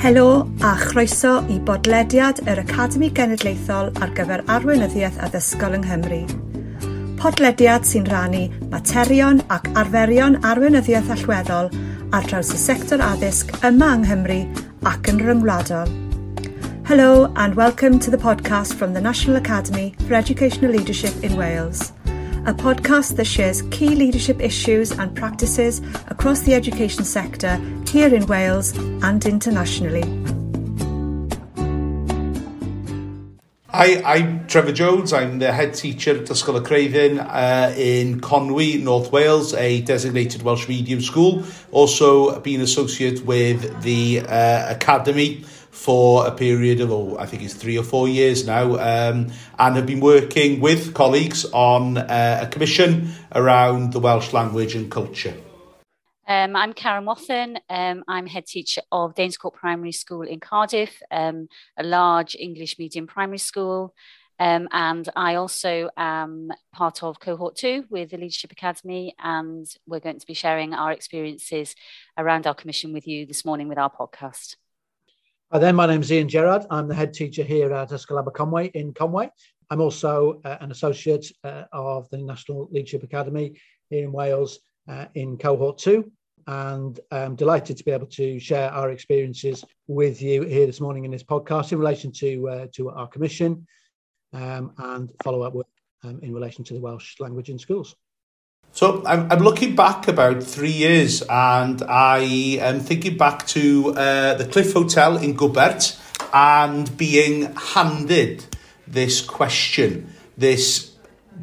Helo a chroeso i bodlediad yr Academi Genedlaethol ar gyfer arweinyddiaeth addysgol yng Nghymru. Podlediad sy'n rannu materion ac arferion arweinyddiaeth allweddol ar draws y sector addysg yma yng Nghymru ac yn ryngwladol. Hello and welcome to the podcast from the National Academy for Educational Leadership in Wales. A podcast that shares key leadership issues and practices across the education sector here in Wales and internationally. Hi, I'm Trevor Jones. I'm the head teacher at Ysgol y Creiddyn uh, in Conwy, North Wales, a designated Welsh medium school. Also been associate with the uh, Academy for a period of, oh, I think it's three or four years now, um, and have been working with colleagues on uh, a commission around the Welsh language and culture. Um, I'm Karen Wathen. Um, I'm head teacher of Danescourt Primary School in Cardiff, um, a large English medium primary school. Um, and I also am part of cohort two with the Leadership Academy, and we're going to be sharing our experiences around our commission with you this morning with our podcast. Hi there, my name is Ian Gerard. I'm the head teacher here at Ysgol Conway in Conway. I'm also uh, an associate uh, of the National Leadership Academy here in Wales uh, in cohort two. And I'm delighted to be able to share our experiences with you here this morning in this podcast in relation to, uh, to our commission um, and follow up work um, in relation to the Welsh language in schools. So I'm, I'm looking back about three years and I am thinking back to uh, the Cliff Hotel in Gwbert and being handed this question, this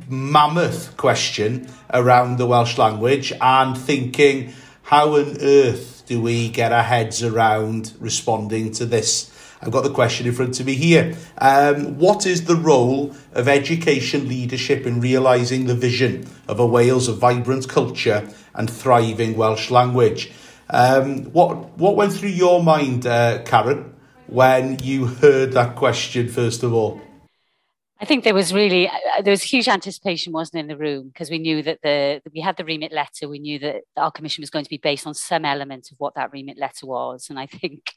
mammoth question around the Welsh language and thinking, how on earth do we get our heads around responding to this? I've got the question in front of me here. Um, what is the role of education leadership in realising the vision of a Wales of vibrant culture and thriving Welsh language? Um, what what went through your mind, uh, Karen, when you heard that question first of all? I think there was really uh, there was huge anticipation, wasn't in the room because we knew that the we had the remit letter. We knew that our commission was going to be based on some element of what that remit letter was, and I think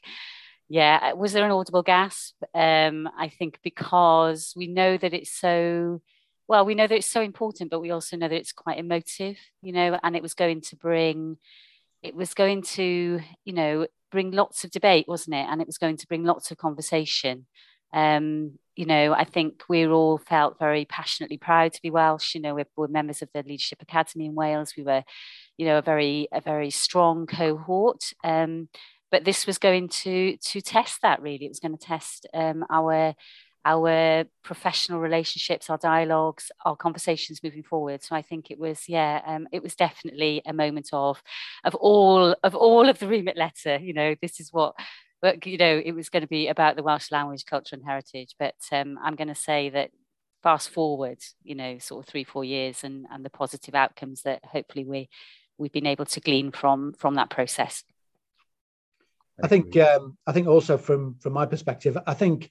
yeah, uh, was there an audible gasp? Um, I think because we know that it's so well, we know that it's so important, but we also know that it's quite emotive, you know, and it was going to bring, it was going to, you know, bring lots of debate, wasn't it? And it was going to bring lots of conversation. Um, you know, I think we all felt very passionately proud to be Welsh. You know, we're, we're members of the Leadership Academy in Wales. We were, you know, a very a very strong cohort. Um, but this was going to to test that really. It was going to test um, our our professional relationships, our dialogues, our conversations moving forward. So I think it was, yeah, um, it was definitely a moment of, of all of all of the remit letter. You know, this is what, but you know, it was going to be about the Welsh language, culture, and heritage. But um, I'm going to say that fast forward, you know, sort of three, four years, and and the positive outcomes that hopefully we we've been able to glean from from that process. I think um, I think also from from my perspective, I think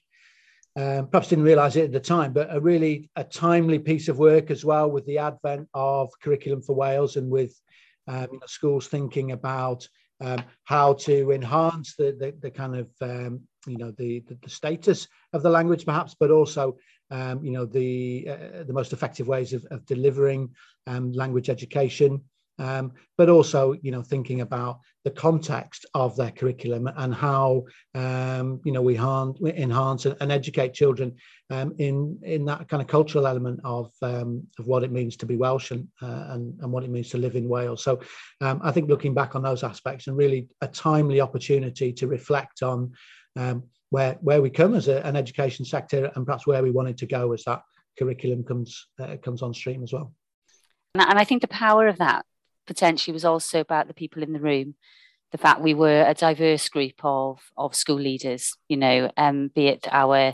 um, perhaps didn't realise it at the time, but a really a timely piece of work as well with the advent of curriculum for Wales and with um, you know, schools thinking about um, how to enhance the the, the kind of um, you know the, the, the status of the language perhaps, but also um, you know the uh, the most effective ways of, of delivering language education um, but also you know thinking about the context of their curriculum and how um, you know we enhance and educate children um, in in that kind of cultural element of um, of what it means to be Welsh and, uh, and and what it means to live in Wales. So um, I think looking back on those aspects and really a timely opportunity to reflect on um, where where we come as a, an education sector and perhaps where we wanted to go as that curriculum comes uh, comes on stream as well. And I think the power of that potentially was also about the people in the room the fact we were a diverse group of of school leaders you know um, be it our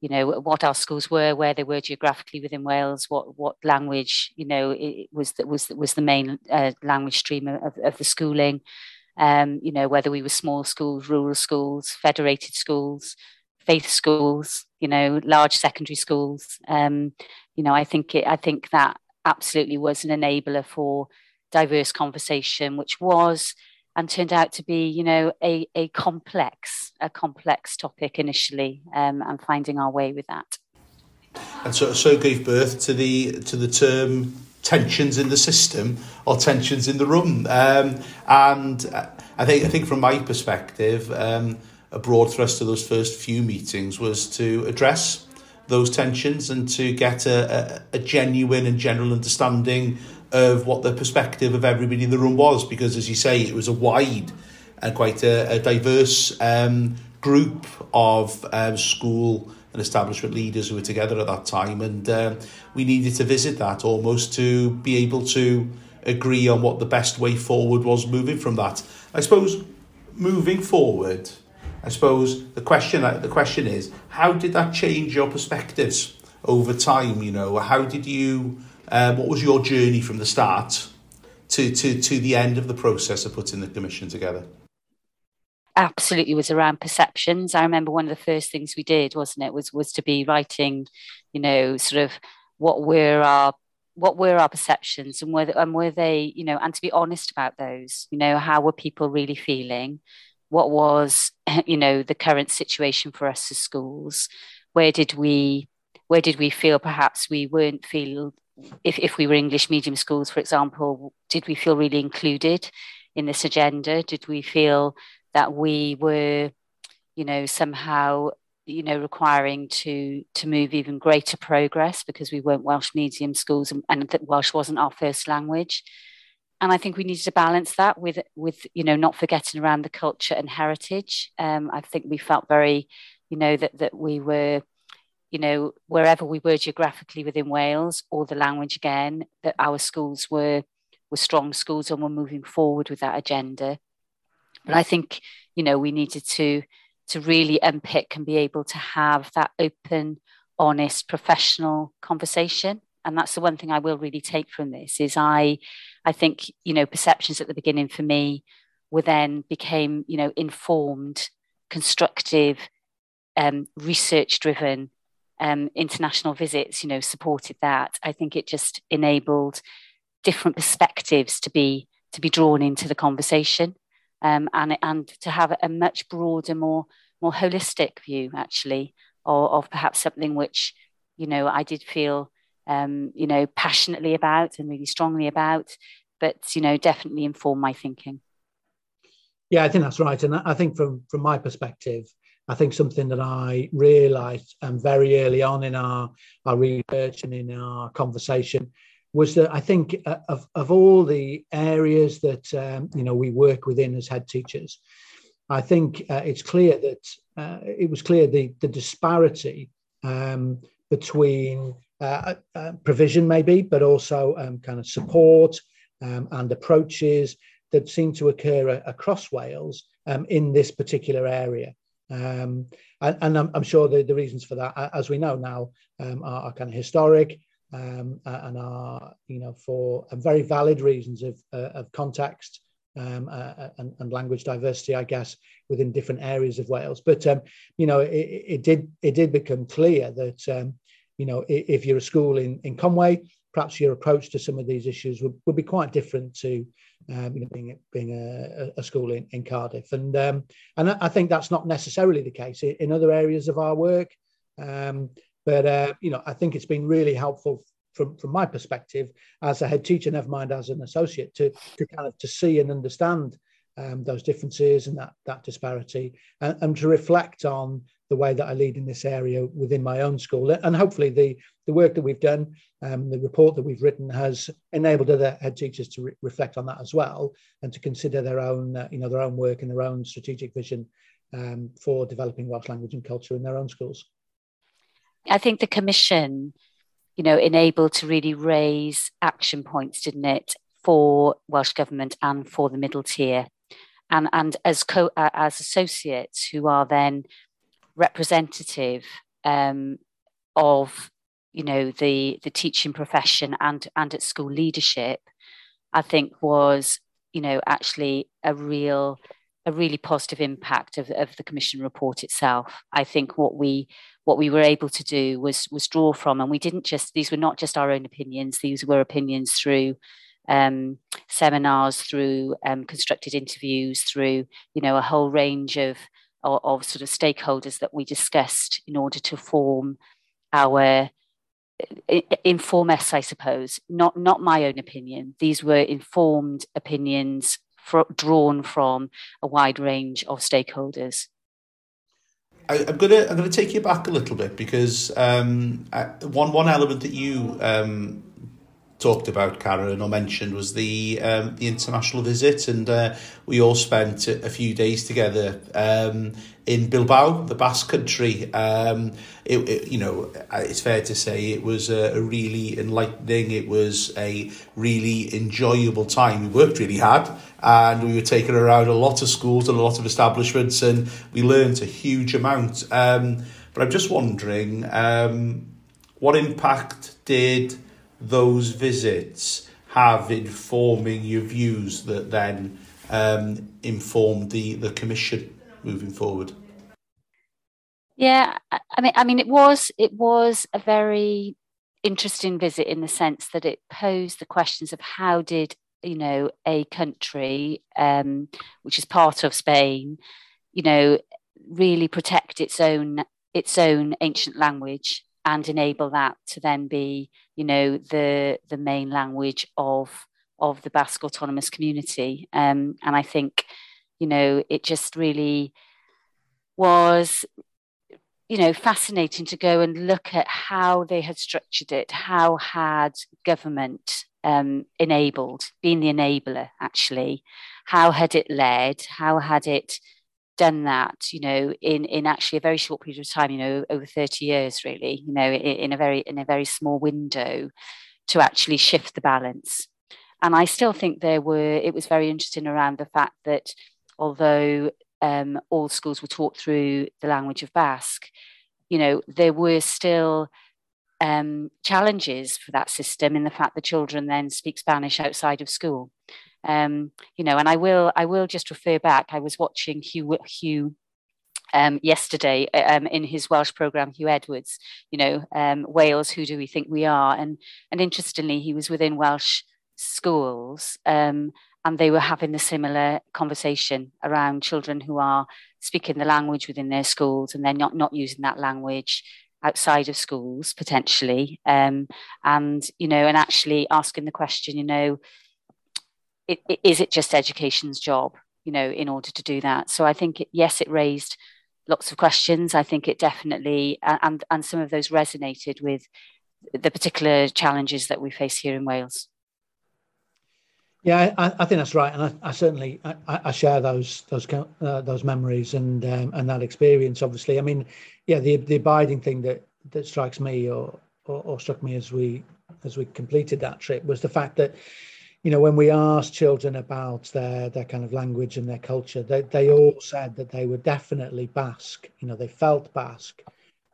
you know what our schools were where they were geographically within Wales what what language you know it was that was was the main uh, language stream of, of the schooling. Um, you know whether we were small schools rural schools federated schools faith schools you know large secondary schools. Um, you know I think it I think that absolutely was an enabler for diverse conversation, which was and turned out to be, you know, a, a complex, a complex topic initially, um, and finding our way with that. And so, so gave birth to the to the term tensions in the system or tensions in the room. Um, and I think I think from my perspective, um, a broad thrust of those first few meetings was to address those tensions and to get a, a, a genuine and general understanding of what the perspective of everybody in the room was, because as you say, it was a wide and quite a, a diverse um, group of um, school and establishment leaders who were together at that time, and um, we needed to visit that almost to be able to agree on what the best way forward was moving from that. I suppose moving forward, I suppose the question the question is how did that change your perspectives over time? You know, how did you um, what was your journey from the start to, to, to the end of the process of putting the commission together? Absolutely it was around perceptions. I remember one of the first things we did, wasn't it, was was to be writing, you know, sort of what were our what were our perceptions and were and were they, you know, and to be honest about those, you know, how were people really feeling? What was, you know, the current situation for us as schools? Where did we where did we feel perhaps we weren't feel if, if we were English medium schools, for example, did we feel really included in this agenda? Did we feel that we were, you know, somehow, you know, requiring to to move even greater progress because we weren't Welsh medium schools and, and that Welsh wasn't our first language? And I think we needed to balance that with with you know not forgetting around the culture and heritage. Um, I think we felt very, you know, that that we were you know, wherever we were geographically within Wales or the language again, that our schools were were strong schools and were moving forward with that agenda. But I think, you know, we needed to to really unpick and be able to have that open, honest, professional conversation. And that's the one thing I will really take from this is I I think, you know, perceptions at the beginning for me were then became, you know, informed, constructive, um, research driven um, international visits, you know, supported that. I think it just enabled different perspectives to be to be drawn into the conversation, um, and and to have a much broader, more more holistic view, actually, of, of perhaps something which, you know, I did feel, um, you know, passionately about and really strongly about, but you know, definitely informed my thinking. Yeah, I think that's right, and I think from from my perspective, I think something that I realised um, very early on in our, our research and in our conversation was that I think uh, of, of all the areas that um, you know we work within as head teachers, I think uh, it's clear that uh, it was clear the the disparity um, between uh, uh, provision maybe, but also um, kind of support um, and approaches that seem to occur across Wales um, in this particular area. Um, and, and I'm, I'm, sure the, the reasons for that, as we know now, um, are, are, kind of historic um, and are, you know, for very valid reasons of, uh, of context um, uh, and, and, language diversity, I guess, within different areas of Wales. But, um, you know, it, it, did it did become clear that, um, you know, if you're a school in, in Conway, perhaps your approach to some of these issues would, would be quite different to um, you know, being being a, a school in, in Cardiff, and um, and I think that's not necessarily the case in other areas of our work. Um, but uh, you know, I think it's been really helpful from from my perspective as a head teacher, never mind as an associate, to to kind of to see and understand um, those differences and that that disparity, and, and to reflect on the way that I lead in this area within my own school. And hopefully, the, the work that we've done, um, the report that we've written, has enabled other head teachers to re- reflect on that as well, and to consider their own, uh, you know, their own work and their own strategic vision um, for developing Welsh language and culture in their own schools. I think the commission, you know, enabled to really raise action points, didn't it, for Welsh government and for the middle tier. And, and as co uh, as associates who are then representative um, of you know the the teaching profession and and at school leadership i think was you know actually a real a really positive impact of, of the commission report itself. I think what we what we were able to do was was draw from and we didn't just these were not just our own opinions these were opinions through um, seminars, through um, constructed interviews, through you know a whole range of, of, of sort of stakeholders that we discussed in order to form our inform us, I suppose. Not not my own opinion. These were informed opinions for, drawn from a wide range of stakeholders. I, am gonna I'm gonna take you back a little bit because um, I, one one element that you um, talked about, Karen, or mentioned was the um, the international visit, and uh, we all spent a few days together um, in Bilbao, the Basque Country. Um, it, it, you know, it's fair to say it was a, a really enlightening. It was a really enjoyable time. We worked really hard, and we were taken around a lot of schools and a lot of establishments, and we learned a huge amount. Um, but I'm just wondering, um, what impact did those visits have in forming your views that then um, informed the, the commission moving forward? Yeah, I mean, I mean, it was it was a very interesting visit in the sense that it posed the questions of how did you know a country um, which is part of Spain, you know, really protect its own its own ancient language and enable that to then be, you know, the the main language of of the Basque autonomous community. Um, and I think, you know, it just really was, you know, fascinating to go and look at how they had structured it, how had government um, enabled, been the enabler actually, how had it led, how had it done that, you know, in in actually a very short period of time, you know, over 30 years, really, you know, in, in a very in a very small window to actually shift the balance. And I still think there were it was very interesting around the fact that although um, all schools were taught through the language of Basque, you know, there were still um, challenges for that system in the fact the children then speak Spanish outside of school. Um, you know, and I will I will just refer back. I was watching Huw Huw um, yesterday um, in his Welsh program, Huw Edwards. You know, um, Wales. Who do we think we are? And and interestingly, he was within Welsh schools, um, and they were having the similar conversation around children who are speaking the language within their schools, and they're not not using that language outside of schools potentially um, and you know and actually asking the question you know it, it, is it just education's job, you know, in order to do that? So I think, it, yes, it raised lots of questions. I think it definitely, and, and some of those resonated with the particular challenges that we face here in Wales. Yeah, I, I think that's right, and I, I certainly I, I, share those those uh, those memories and um, and that experience. Obviously, I mean, yeah, the the abiding thing that that strikes me or, or, or struck me as we as we completed that trip was the fact that you know, when we asked children about their their kind of language and their culture, they, they all said that they were definitely Basque. You know, they felt Basque,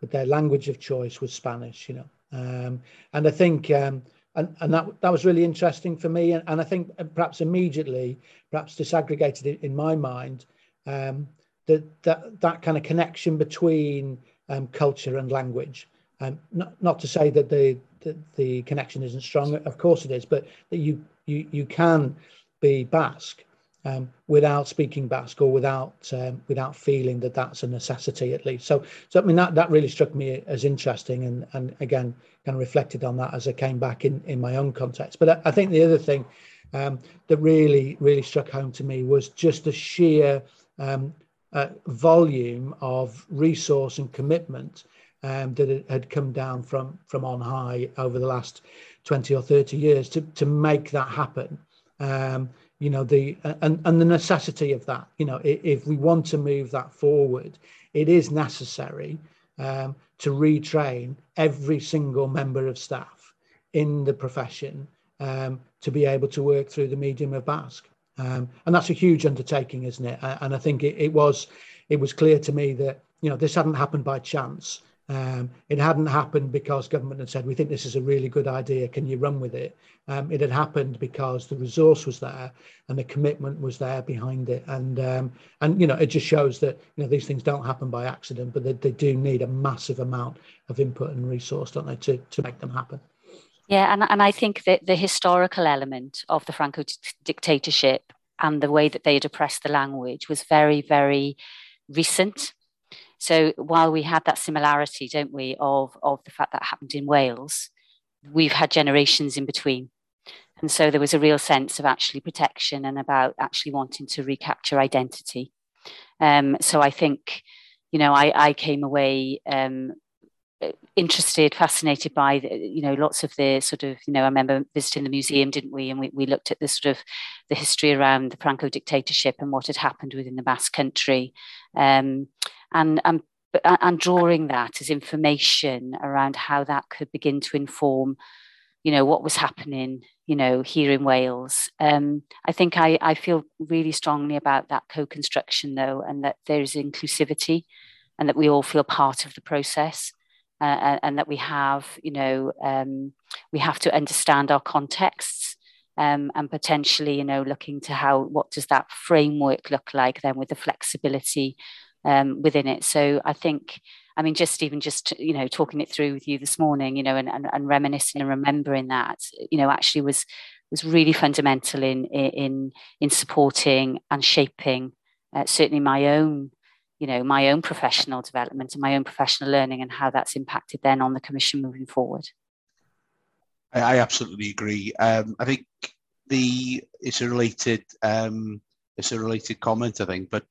but their language of choice was Spanish. You know, um, and I think um, and and that that was really interesting for me. And, and I think perhaps immediately, perhaps disaggregated in my mind, um, that that that kind of connection between um, culture and language. Um, not not to say that the, the the connection isn't strong. Of course it is, but that you you you can be Basque um, without speaking Basque or without um, without feeling that that's a necessity at least. So so I mean that that really struck me as interesting and and again kind of reflected on that as I came back in in my own context. But I, I think the other thing um, that really really struck home to me was just the sheer um, uh, volume of resource and commitment um, that had come down from from on high over the last 20 or 30 years to, to make that happen. Um, you know, the and, and the necessity of that, you know, if, we want to move that forward, it is necessary um, to retrain every single member of staff in the profession um, to be able to work through the medium of Basque. Um, and that's a huge undertaking, isn't it? And I think it, it was it was clear to me that you know this hadn't happened by chance. Um, it hadn't happened because government had said, we think this is a really good idea, can you run with it? Um, it had happened because the resource was there and the commitment was there behind it. And, um, and you know, it just shows that, you know, these things don't happen by accident, but they, they do need a massive amount of input and resource, don't they, to, to make them happen. Yeah, and, and I think that the historical element of the Franco dictatorship and the way that they had oppressed the language was very, very recent. So while we had that similarity, don't we, of, of the fact that happened in Wales, we've had generations in between. And so there was a real sense of actually protection and about actually wanting to recapture identity. Um, so I think, you know, I, I came away um, interested, fascinated by, you know, lots of the sort of, you know, I remember visiting the museum, didn't we? And we, we looked at the sort of the history around the Franco dictatorship and what had happened within the Basque country. Um, and, and, and drawing that as information around how that could begin to inform, you know, what was happening, you know, here in Wales. Um, I think I, I feel really strongly about that co-construction though, and that there's inclusivity and that we all feel part of the process uh, and that we have, you know, um, we have to understand our contexts um, and potentially, you know, looking to how what does that framework look like then with the flexibility um, within it. So I think, I mean, just even just you know talking it through with you this morning, you know, and, and, and reminiscing and remembering that, you know, actually was was really fundamental in in in supporting and shaping uh, certainly my own you know my own professional development and my own professional learning and how that's impacted then on the commission moving forward i, I absolutely agree um, i think the it's related um, it's a related comment i think but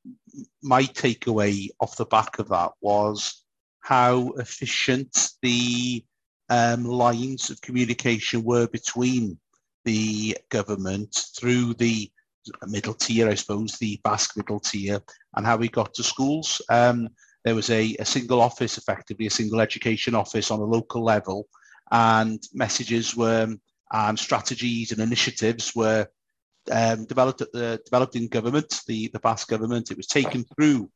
my takeaway off the back of that was how efficient the um, lines of communication were between the government through the middle tier, I suppose, the Basque middle tier, and how we got to schools. Um, there was a, a, single office, effectively a single education office on a local level, and messages were and strategies and initiatives were um, developed at the developed in government, the the Basque government. It was taken through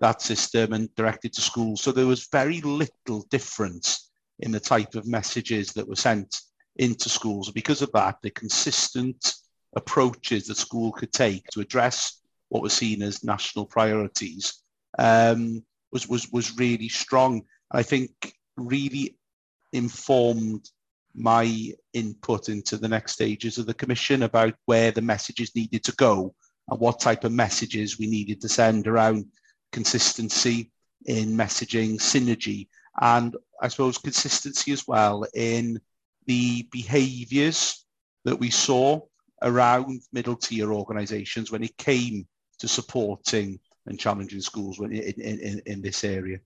that system and directed to schools. So there was very little difference in the type of messages that were sent into schools. Because of that, the consistent approaches that school could take to address what was seen as national priorities um, was, was, was really strong. I think really informed my input into the next stages of the commission about where the messages needed to go and what type of messages we needed to send around consistency in messaging, synergy, and I suppose consistency as well in the behaviors that we saw around middle tier organisations when it came to supporting and challenging schools in, in, in this area.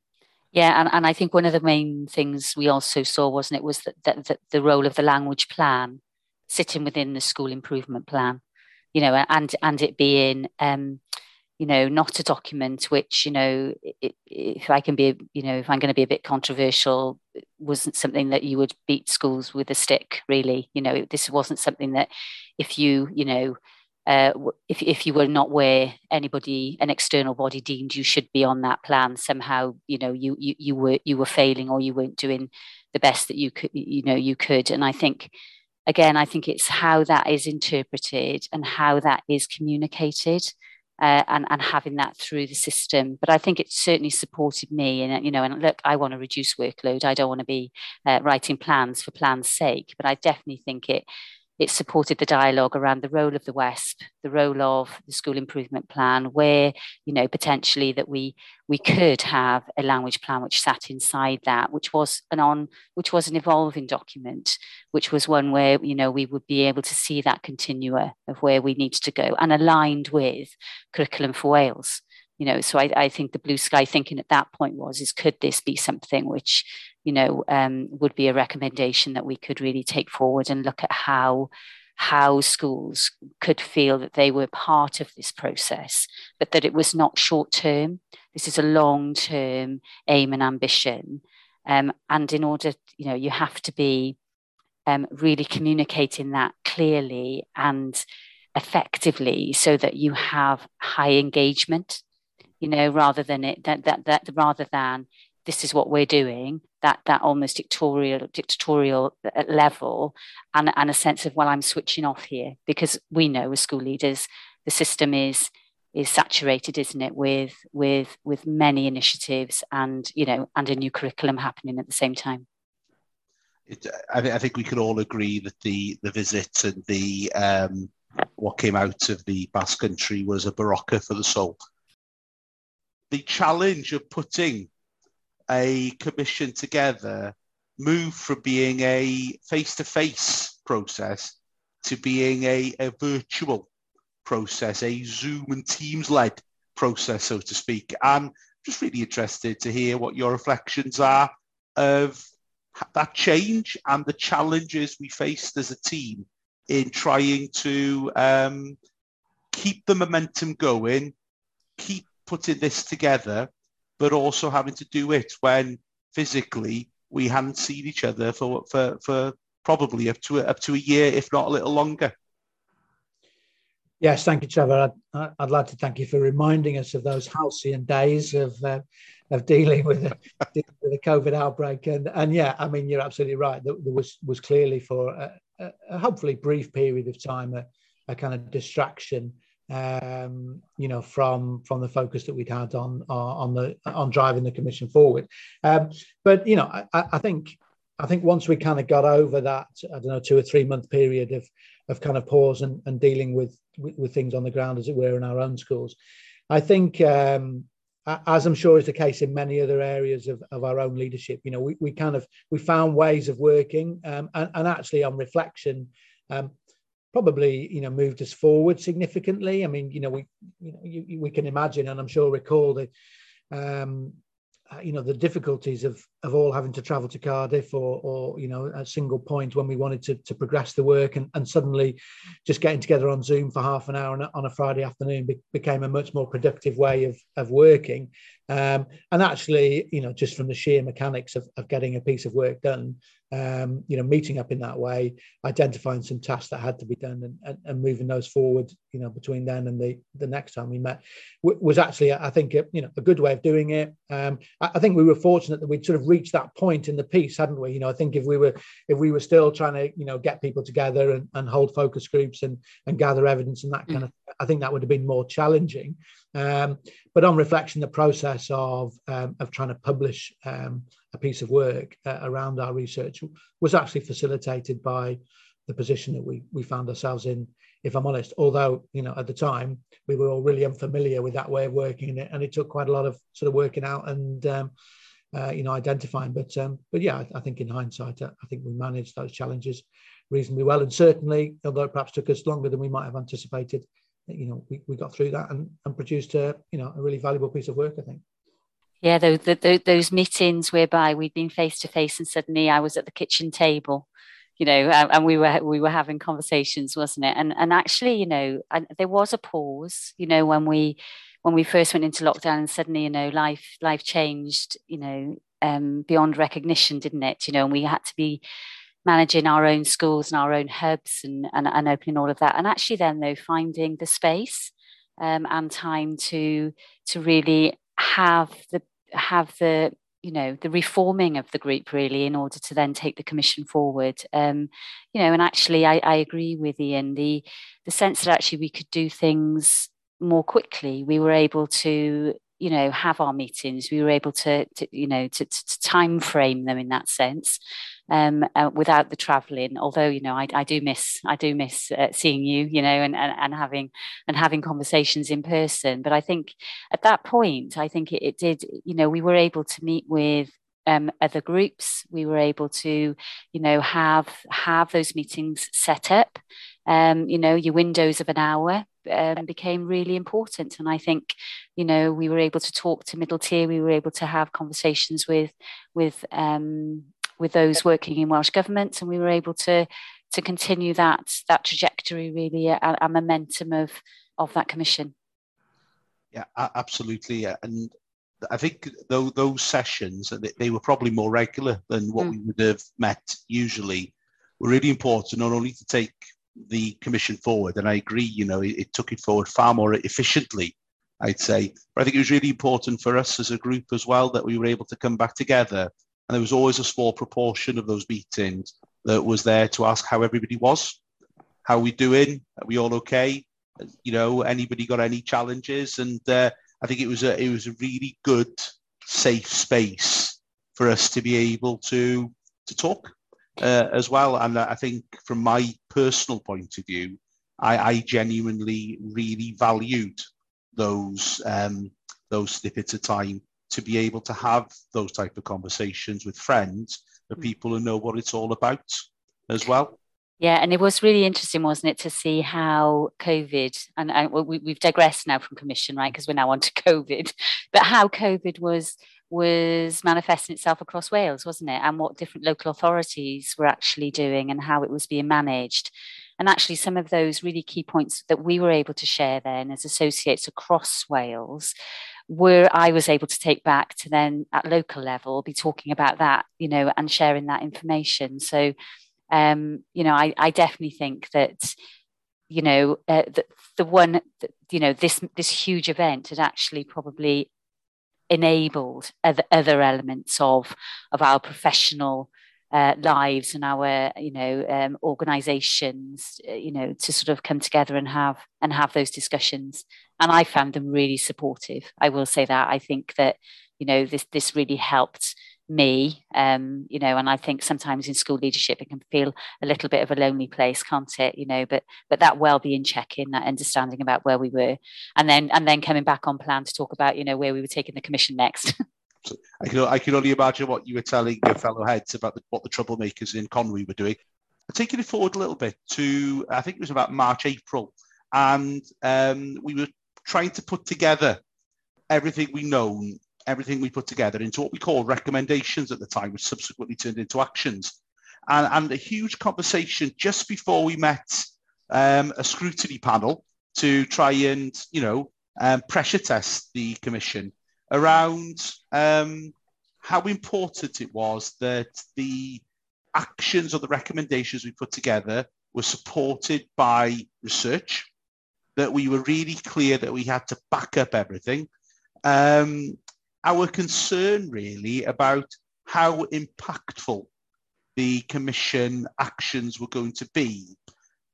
Yeah, and, and I think one of the main things we also saw, wasn't it, was that, that, that the role of the language plan sitting within the school improvement plan, you know, and and it being um, you know, not a document which, you know, if I can be, you know, if I'm going to be a bit controversial, wasn't something that you would beat schools with a stick, really. You know, this wasn't something that if you, you know, uh, if, if you were not where anybody, an external body deemed you should be on that plan, somehow, you know, you, you, you were, you were failing or you weren't doing the best that you could, you know, you could. And I think, again, I think it's how that is interpreted and how that is communicated uh, and, and having that through the system. But I think it certainly supported me. And, you know, and look, I want to reduce workload. I don't want to be uh, writing plans for plans' sake, but I definitely think it it supported the dialogue around the role of the WESP, the role of the school improvement plan, where you know potentially that we we could have a language plan which sat inside that, which was an on which was an evolving document, which was one where you know we would be able to see that continua of where we needed to go and aligned with curriculum for Wales. You know so I, I, think the blue sky thinking at that point was is could this be something which you know um, would be a recommendation that we could really take forward and look at how how schools could feel that they were part of this process but that it was not short term this is a long term aim and ambition. Um, and in order you know you have to be um, really communicating that clearly and effectively so that you have high engagement you know, rather than it that that that rather than this is what we're doing, that that almost dictatorial dictatorial level, and and a sense of well, I'm switching off here because we know as school leaders the system is is saturated, isn't it, with with with many initiatives and you know and a new curriculum happening at the same time. it, I, th- I, think we can all agree that the the visit and the um, what came out of the Basque Country was a Berocca for the soul. The challenge of putting a commission together moved from being a face-to-face process to being a, a virtual process, a Zoom and Teams-led process, so to speak. I'm just really interested to hear what your reflections are of that change and the challenges we faced as a team in trying to um, keep the momentum going, keep putting this together, but also having to do it when physically we hadn't seen each other for for, for probably up to up to a year, if not a little longer. Yes, thank you, Trevor. I'd, I'd like to thank you for reminding us of those halcyon days of uh, of dealing with the, with the COVID outbreak. And and yeah, I mean, you're absolutely right. There, there was was clearly for a, a, hopefully brief period of time a, a kind of distraction, um, you know, from from the focus that we'd had on on the on driving the commission forward. Um, but you know, I, I think I think once we kind of got over that, I don't know, two or three month period of of kind of pause and, and dealing with, with, with things on the ground, as it were, in our own schools, I think, um, as I'm sure is the case in many other areas of, of our own leadership, you know, we, we kind of we found ways of working, um, and, and actually on reflection, um, probably you know moved us forward significantly. I mean, you know, we you know you, we can imagine, and I'm sure recall the um, uh, you know the difficulties of of all having to travel to Cardiff or or you know a single point when we wanted to, to progress the work and, and suddenly just getting together on Zoom for half an hour on a, on a Friday afternoon be, became a much more productive way of of working um, and actually you know just from the sheer mechanics of, of getting a piece of work done um, you know, meeting up in that way, identifying some tasks that had to be done and, and, and, moving those forward, you know, between then and the, the next time we met was actually, I think, a, you know, a good way of doing it. Um, I, I, think we were fortunate that we'd sort of reached that point in the piece, hadn't we? You know, I think if we were, if we were still trying to, you know, get people together and, and hold focus groups and, and gather evidence and that kind mm. of, I think that would have been more challenging. Um, but on reflection, the process of um, of trying to publish um, a piece of work uh, around our research was actually facilitated by the position that we we found ourselves in. If I'm honest, although you know at the time we were all really unfamiliar with that way of working, and it, and it took quite a lot of sort of working out and um, uh, you know identifying. But um, but yeah, I, I think in hindsight, I, I think we managed those challenges reasonably well, and certainly, although it perhaps took us longer than we might have anticipated, you know we, we got through that and, and produced a you know a really valuable piece of work i think. Yeah the, the, those meetings whereby we'd been face to face and suddenly i was at the kitchen table you know and we were we were having conversations wasn't it? And and actually you know and there was a pause you know when we when we first went into lockdown and suddenly you know life life changed you know um, beyond recognition didn't it? You know and we had to be managing our own schools and our own hubs and, and, and opening all of that. And actually then though finding the space um, and time to to really have the have the you know the reforming of the group really in order to then take the commission forward. Um, you know and actually I, I agree with ian. The the sense that actually we could do things more quickly. We were able to you know have our meetings. We were able to, to you know to, to, time frame them in that sense um, uh, without the travelling. Although you know, I, I, do miss I do miss uh, seeing you, you know, and, and, and having and having conversations in person. But I think at that point, I think it, it did. You know, we were able to meet with um, other groups. We were able to, you know, have have those meetings set up. Um, you know, your windows of an hour um, became really important, and I think, you know, we were able to talk to middle tier. We were able to have conversations with with um, with those working in Welsh government, and we were able to to continue that that trajectory, really, a, a momentum of of that commission. Yeah, absolutely, and I think though those sessions they were probably more regular than what mm. we would have met usually. Were really important not only to take the commission forward, and I agree, you know, it, it took it forward far more efficiently I'd say. But I think it was really important for us as a group as well that we were able to come back together and there was always a small proportion of those meetings that was there to ask how everybody was, how we doing, are we all okay? You know, anybody got any challenges? And uh, I think it was a it was a really good, safe space for us to be able to to talk. uh, as well. And I think from my personal point of view, I, I genuinely really valued those um, those snippets of time to be able to have those type of conversations with friends, the hmm. people who know what it's all about as well. Yeah, and it was really interesting, wasn't it, to see how COVID, and, and we, have digressed now from commission, right, because we're now on to COVID, but how COVID was was manifesting itself across Wales, wasn't it? And what different local authorities were actually doing and how it was being managed. And actually, some of those really key points that we were able to share then as associates across Wales were I was able to take back to then at local level be talking about that, you know, and sharing that information. So, um, you know, I, I definitely think that you know uh, the, the one that, you know this this huge event had actually probably enabled other, other elements of of our professional uh, lives and our you know um, organizations uh, you know to sort of come together and have and have those discussions and i found them really supportive. I will say that. I think that you know this this really helped me um you know and i think sometimes in school leadership it can feel a little bit of a lonely place can't it? You know but but that well-being check-in that understanding about where we were and then and then coming back on plan to talk about you know where we were taking the commission next. I can, I can only imagine what you were telling your fellow heads about the, what the troublemakers in Conwy were doing. Taking it forward a little bit to, I think it was about March, April, and um, we were trying to put together everything we know everything we put together into what we call recommendations at the time, which subsequently turned into actions. And, and a huge conversation just before we met um, a scrutiny panel to try and, you know, um, pressure test the commission around um, how important it was that the actions or the recommendations we put together were supported by research, that we were really clear that we had to back up everything, um, our concern really about how impactful the commission actions were going to be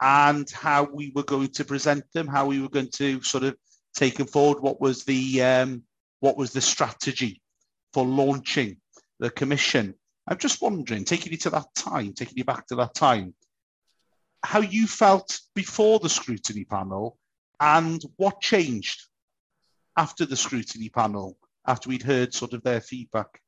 and how we were going to present them, how we were going to sort of take them forward, what was the um, what was the strategy for launching the commission. I'm just wondering, taking you to that time, taking you back to that time, how you felt before the scrutiny panel and what changed after the scrutiny panel after we'd heard sort of their feedback?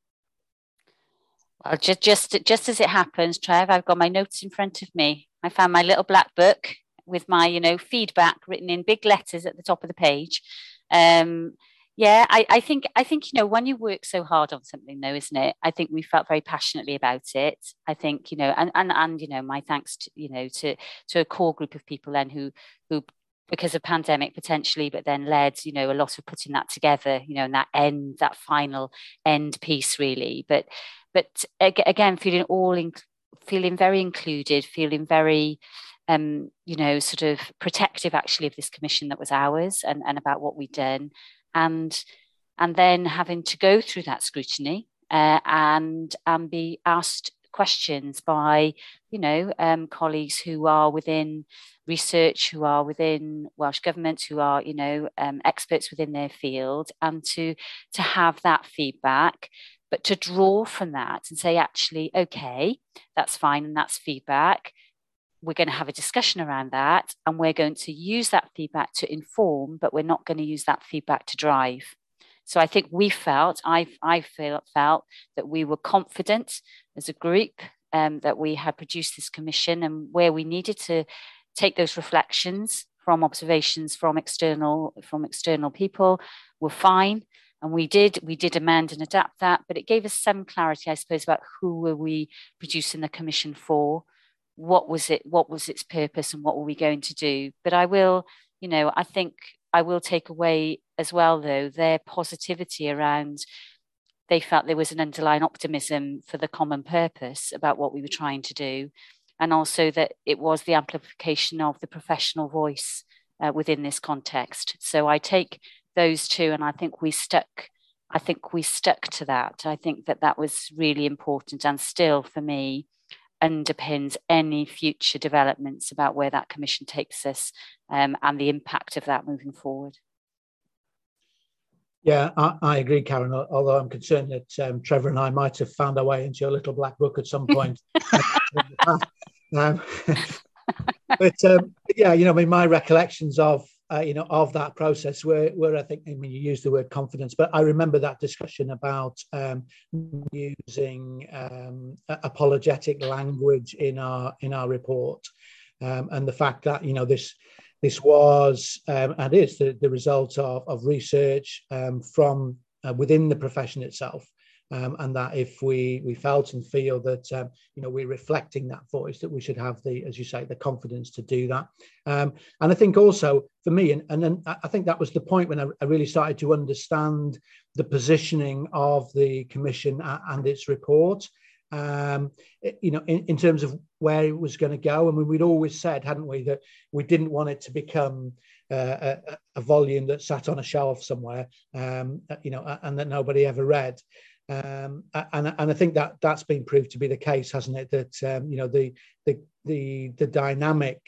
Well, just just just as it happens, Trev, I've got my notes in front of me. I found my little black book with my, you know, feedback written in big letters at the top of the page. Um, yeah, I, I think I think you know when you work so hard on something, though, isn't it? I think we felt very passionately about it. I think you know, and and and you know, my thanks to you know to to a core group of people then who who because of pandemic potentially, but then led, you know, a lot of putting that together, you know, and that end, that final end piece really. But but again, feeling all in, feeling very included, feeling very um, you know, sort of protective actually of this commission that was ours and, and about what we'd done. And and then having to go through that scrutiny uh, and and be asked questions by you know um, colleagues who are within research who are within Welsh government who are you know um, experts within their field and to to have that feedback. But to draw from that and say actually okay that's fine and that's feedback. We're going to have a discussion around that and we're going to use that feedback to inform but we're not going to use that feedback to drive. So I think we felt, I, I feel, felt that we were confident as a group um, that we had produced this commission and where we needed to take those reflections from observations from external from external people were fine. And we did we did amend and adapt that but it gave us some clarity i suppose about who were we producing the commission for what was it what was its purpose and what were we going to do. But i will you know i think I will take away as well, though, their positivity around they felt there was an underlying optimism for the common purpose about what we were trying to do, and also that it was the amplification of the professional voice uh, within this context. So I take those two, and I think we stuck. I think we stuck to that. I think that that was really important, and still for me, underpins any future developments about where that commission takes us um, and the impact of that moving forward. Yeah, I, I, agree, Karen. Although I'm concerned that um, Trevor and I might have found our way into your little black book at some point. um, but um, yeah, you know, I mean, my recollections of uh, you know of that process were were I think I mean you used the word confidence, but I remember that discussion about um, using um, apologetic language in our in our report, um, and the fact that you know this this was um, and is the, the result of, of research um, from uh, within the profession itself. Um, and that if we we felt and feel that um, you know we're reflecting that voice that we should have the as you say the confidence to do that. Um, and i think also for me and, and then i think that was the point when I, I really started to understand the positioning of the commission and its report um, you know, in, in, terms of where it was going to go. I mean, we'd always said, hadn't we, that we didn't want it to become uh, a, a, volume that sat on a shelf somewhere, um, you know, and that nobody ever read. Um, and, and I think that that's been proved to be the case, hasn't it? That um, you know the the the, the dynamic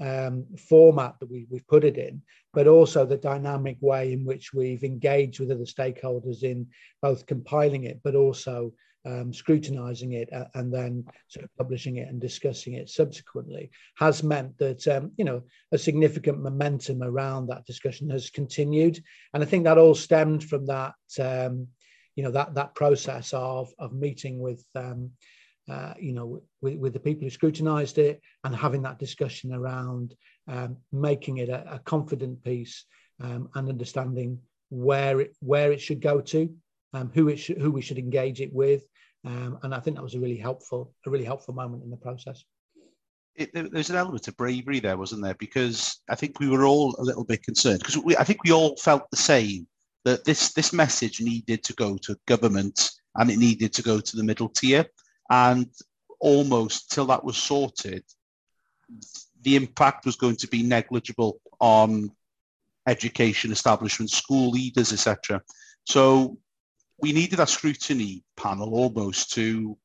um, format that we, we've put it in, but also the dynamic way in which we've engaged with other stakeholders in both compiling it, but also um, scrutinizing it uh, and then sort of publishing it and discussing it subsequently has meant that um, you know a significant momentum around that discussion has continued, and I think that all stemmed from that um, you know that that process of of meeting with um, uh, you know with, with the people who scrutinized it and having that discussion around um, making it a, a confident piece um, and understanding where it where it should go to um, who it should, who we should engage it with um, and I think that was a really helpful a really helpful moment in the process. It, there's an element of bravery there, wasn't there? Because I think we were all a little bit concerned because I think we all felt the same that this this message needed to go to government and it needed to go to the middle tier, and almost till that was sorted, the impact was going to be negligible on education establishments, school leaders, etc. So we needed a scrutiny panel almost to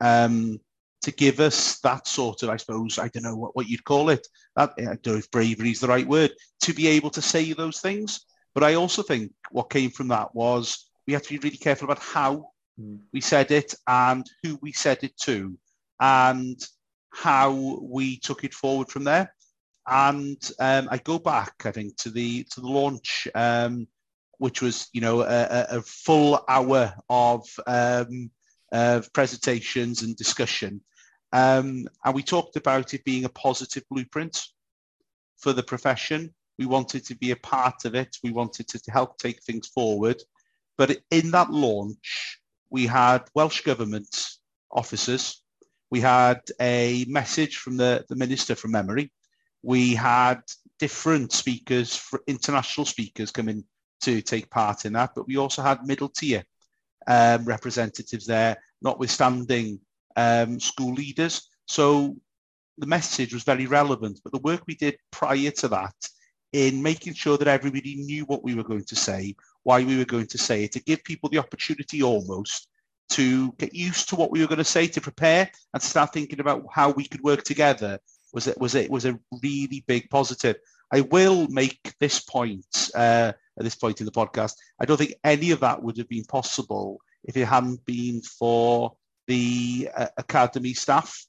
um, to give us that sort of, I suppose, I don't know what, what you'd call it. That, I don't know if bravery is the right word, to be able to say those things. But I also think what came from that was we had to be really careful about how mm. we said it and who we said it to and how we took it forward from there. And um, I go back, I think, to the to the launch, um, which was you know a, a full hour of um, presentations and discussion, um, and we talked about it being a positive blueprint for the profession. We wanted to be a part of it. We wanted to help take things forward. But in that launch, we had Welsh Government officers. We had a message from the, the Minister from Memory. We had different speakers, international speakers coming to take part in that. But we also had middle tier um, representatives there, notwithstanding um, school leaders. So the message was very relevant. But the work we did prior to that in making sure that everybody knew what we were going to say, why we were going to say it, to give people the opportunity almost to get used to what we were going to say, to prepare and start thinking about how we could work together was it was it was a really big positive. I will make this point uh, at this point in the podcast. I don't think any of that would have been possible if it hadn't been for the uh, academy staff,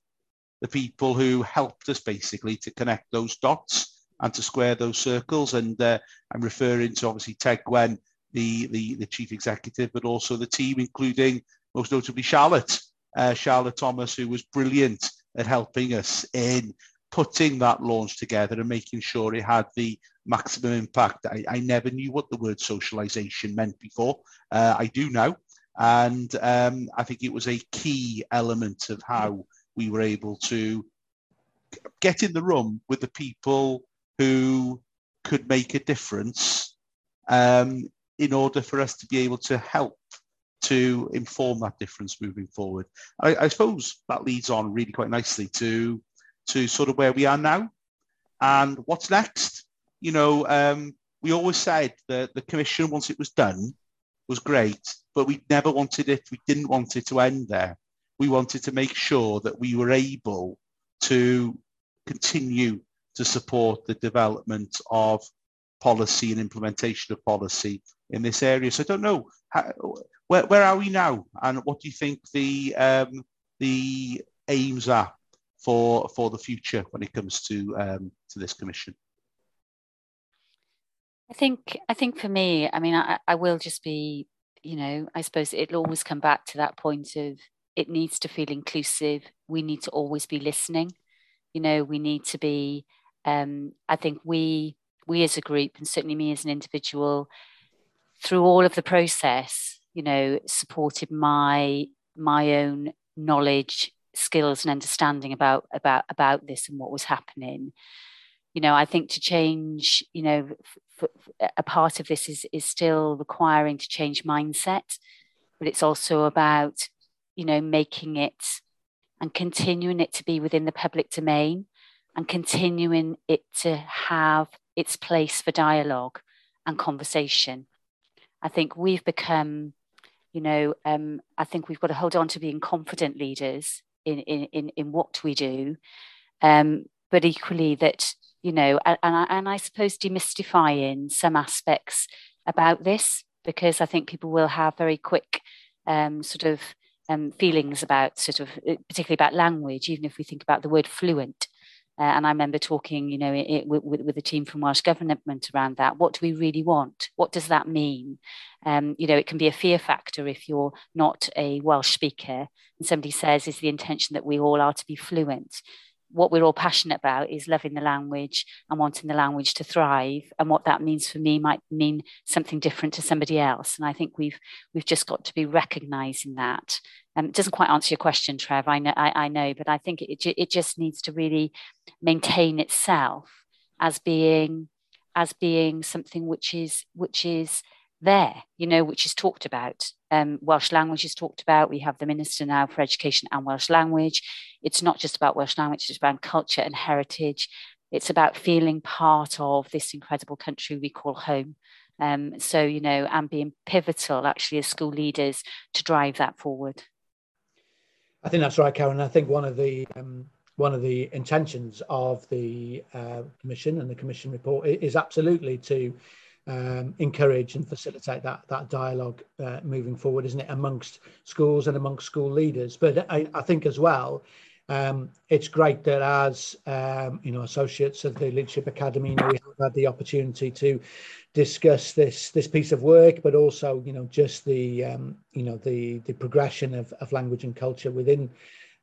the people who helped us basically to connect those dots and to square those circles. And uh, I'm referring to obviously Ted Gwen, the, the, the chief executive, but also the team, including most notably Charlotte, uh, Charlotte Thomas, who was brilliant at helping us in putting that launch together and making sure it had the maximum impact. I, I never knew what the word socialization meant before. Uh, I do now. And um, I think it was a key element of how we were able to get in the room with the people who could make a difference um, in order for us to be able to help to inform that difference moving forward. I, I, suppose that leads on really quite nicely to to sort of where we are now and what's next. You know, um, we always said that the commission, once it was done, was great, but we never wanted it. We didn't want it to end there. We wanted to make sure that we were able to continue to support the development of policy and implementation of policy in this area. So I don't know how, where, where are we now, and what do you think the um, the aims are for for the future when it comes to um, to this commission? I think I think for me, I mean, I, I will just be, you know, I suppose it'll always come back to that point of it needs to feel inclusive. We need to always be listening. You know, we need to be. Um, I think we we as a group, and certainly me as an individual, through all of the process, you know, supported my my own knowledge, skills, and understanding about about about this and what was happening. You know, I think to change, you know, f- f- a part of this is is still requiring to change mindset, but it's also about, you know, making it and continuing it to be within the public domain and continuing it to have its place for dialogue and conversation. I think we've become, you know, um, I think we've got to hold on to being confident leaders in in in, in what we do, um, but equally that you know, and, and I, and I suppose demystifying some aspects about this because I think people will have very quick um, sort of um, feelings about sort of particularly about language, even if we think about the word fluent. Uh, and I remember talking, you know, it, it, with, with the team from Welsh Government around that. What do we really want? What does that mean? Um, you know, it can be a fear factor if you're not a Welsh speaker and somebody says, is the intention that we all are to be fluent? What we're all passionate about is loving the language and wanting the language to thrive. And what that means for me might mean something different to somebody else. And i think we've we've just got to be recognizing that. Um, it doesn't quite answer your question trev. I know i, I know but i think it, it just needs to really maintain itself as being as being something which is which is there, you know, which is talked about. Um, Welsh language is talked about. We have the Minister now for Education and Welsh language. It's not just about Welsh language, it's about culture and heritage. It's about feeling part of this incredible country we call home. Um, so, you know, and being pivotal actually as school leaders to drive that forward. I think that's right, Karen. I think one of the um, one of the intentions of the uh, commission and the commission report is absolutely to um, encourage and facilitate that that dialogue uh, moving forward, isn't it, amongst schools and amongst school leaders? But I, I think as well, um, it's great that as um, you know associates of the Leadership Academy, you know, we have had the opportunity to discuss this this piece of work, but also you know just the um, you know the the progression of, of language and culture within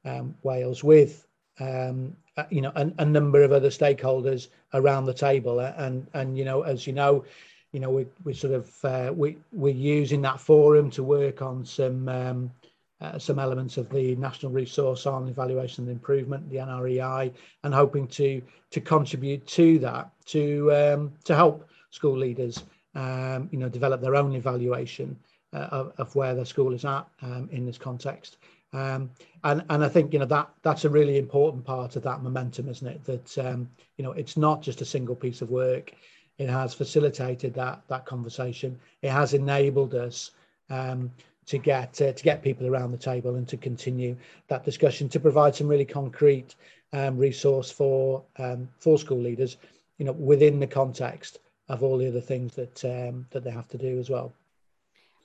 um, Wales with um, you know a, a, number of other stakeholders around the table. And and you know as you know you know we we sort of uh, we we're using that forum to work on some um, uh, some elements of the national resource on evaluation and improvement the NREI and hoping to to contribute to that to um, to help school leaders um, you know develop their own evaluation uh, of, of where their school is at um, in this context um, and and I think you know that that's a really important part of that momentum, isn't it? That um, you know it's not just a single piece of work. It has facilitated that that conversation. It has enabled us um, to get uh, to get people around the table and to continue that discussion to provide some really concrete um, resource for um, for school leaders, you know, within the context of all the other things that um, that they have to do as well.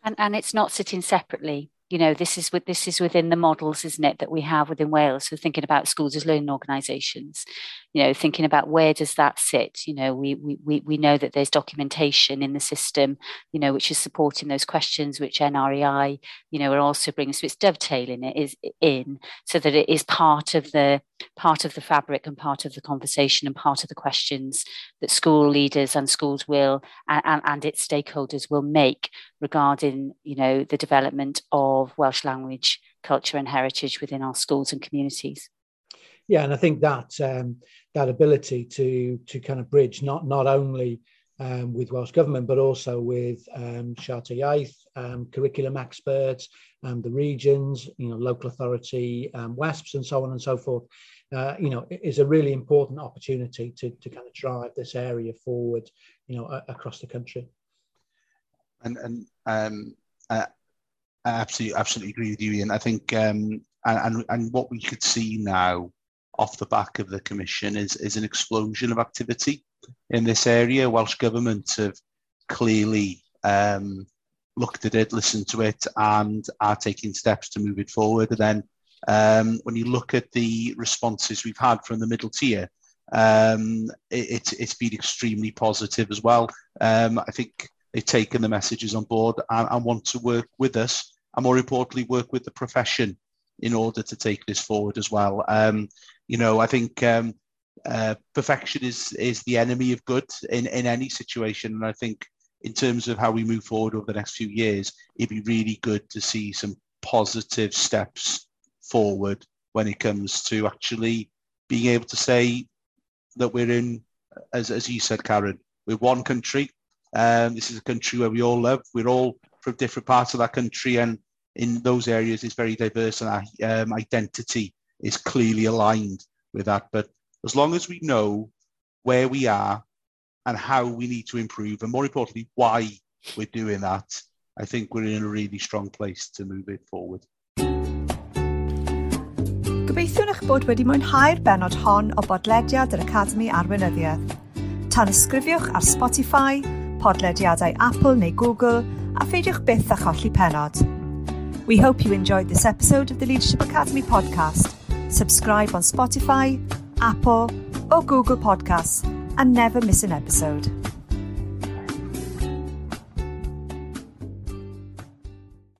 And and it's not sitting separately you know this is with this is within the models isn't it that we have within wales? So thinking about schools as learning organizations you know thinking about where does that sit? You know we we we know that there's documentation in the system you know which is supporting those questions which nrei you know are also bringing. So it's dovetailing it is in so that it is part of the part of the fabric and part of the conversation and part of the questions that school leaders and schools will and, and, and its stakeholders will make regarding you know the development of welsh language culture and heritage within our schools and communities. Yeah, and I think that um, that ability to to kind of bridge not not only um, with Welsh government but also with um, Siarter Iaith, um, curriculum experts, um, the regions, you know, local authority, um, WESPs, and so on and so forth. Uh, you know, is a really important opportunity to to kind of drive this area forward, you know, a- across the country. And and um, uh, I absolutely absolutely agree with you, Ian. I think um, and and what we could see now off the back of the commission is, is an explosion of activity in this area. Welsh Government have clearly um, looked at it, listened to it, and are taking steps to move it forward. And then Um, when you look at the responses we've had from the middle tier, um, it, it's, it's been extremely positive as well. Um, I think they've taken the messages on board and, and want to work with us, and more importantly, work with the profession in order to take this forward as well. Um, you know, I think um, uh, perfection is is the enemy of good in in any situation, and I think in terms of how we move forward over the next few years, it'd be really good to see some positive steps forward when it comes to actually being able to say that we're in, as, as you said, Karen, we're one country. Um, this is a country where we all live. We're all from different parts of that country, and in those areas, it's very diverse, and our um, identity is clearly aligned with that. But as long as we know where we are and how we need to improve, and more importantly, why we're doing that, I think we're in a really strong place to move it forward. Gobeithio'n eich bod wedi mwynhau'r benod hon o bodlediad yr Academi Arweinyddiaeth. Tan ysgrifiwch ar Spotify, podlediadau Apple neu Google, a pheidiwch byth a cholli penod. We hope you enjoyed this episode of the Leadership Academy podcast. Subscribe on Spotify, Apple, or Google Podcasts and never miss an episode.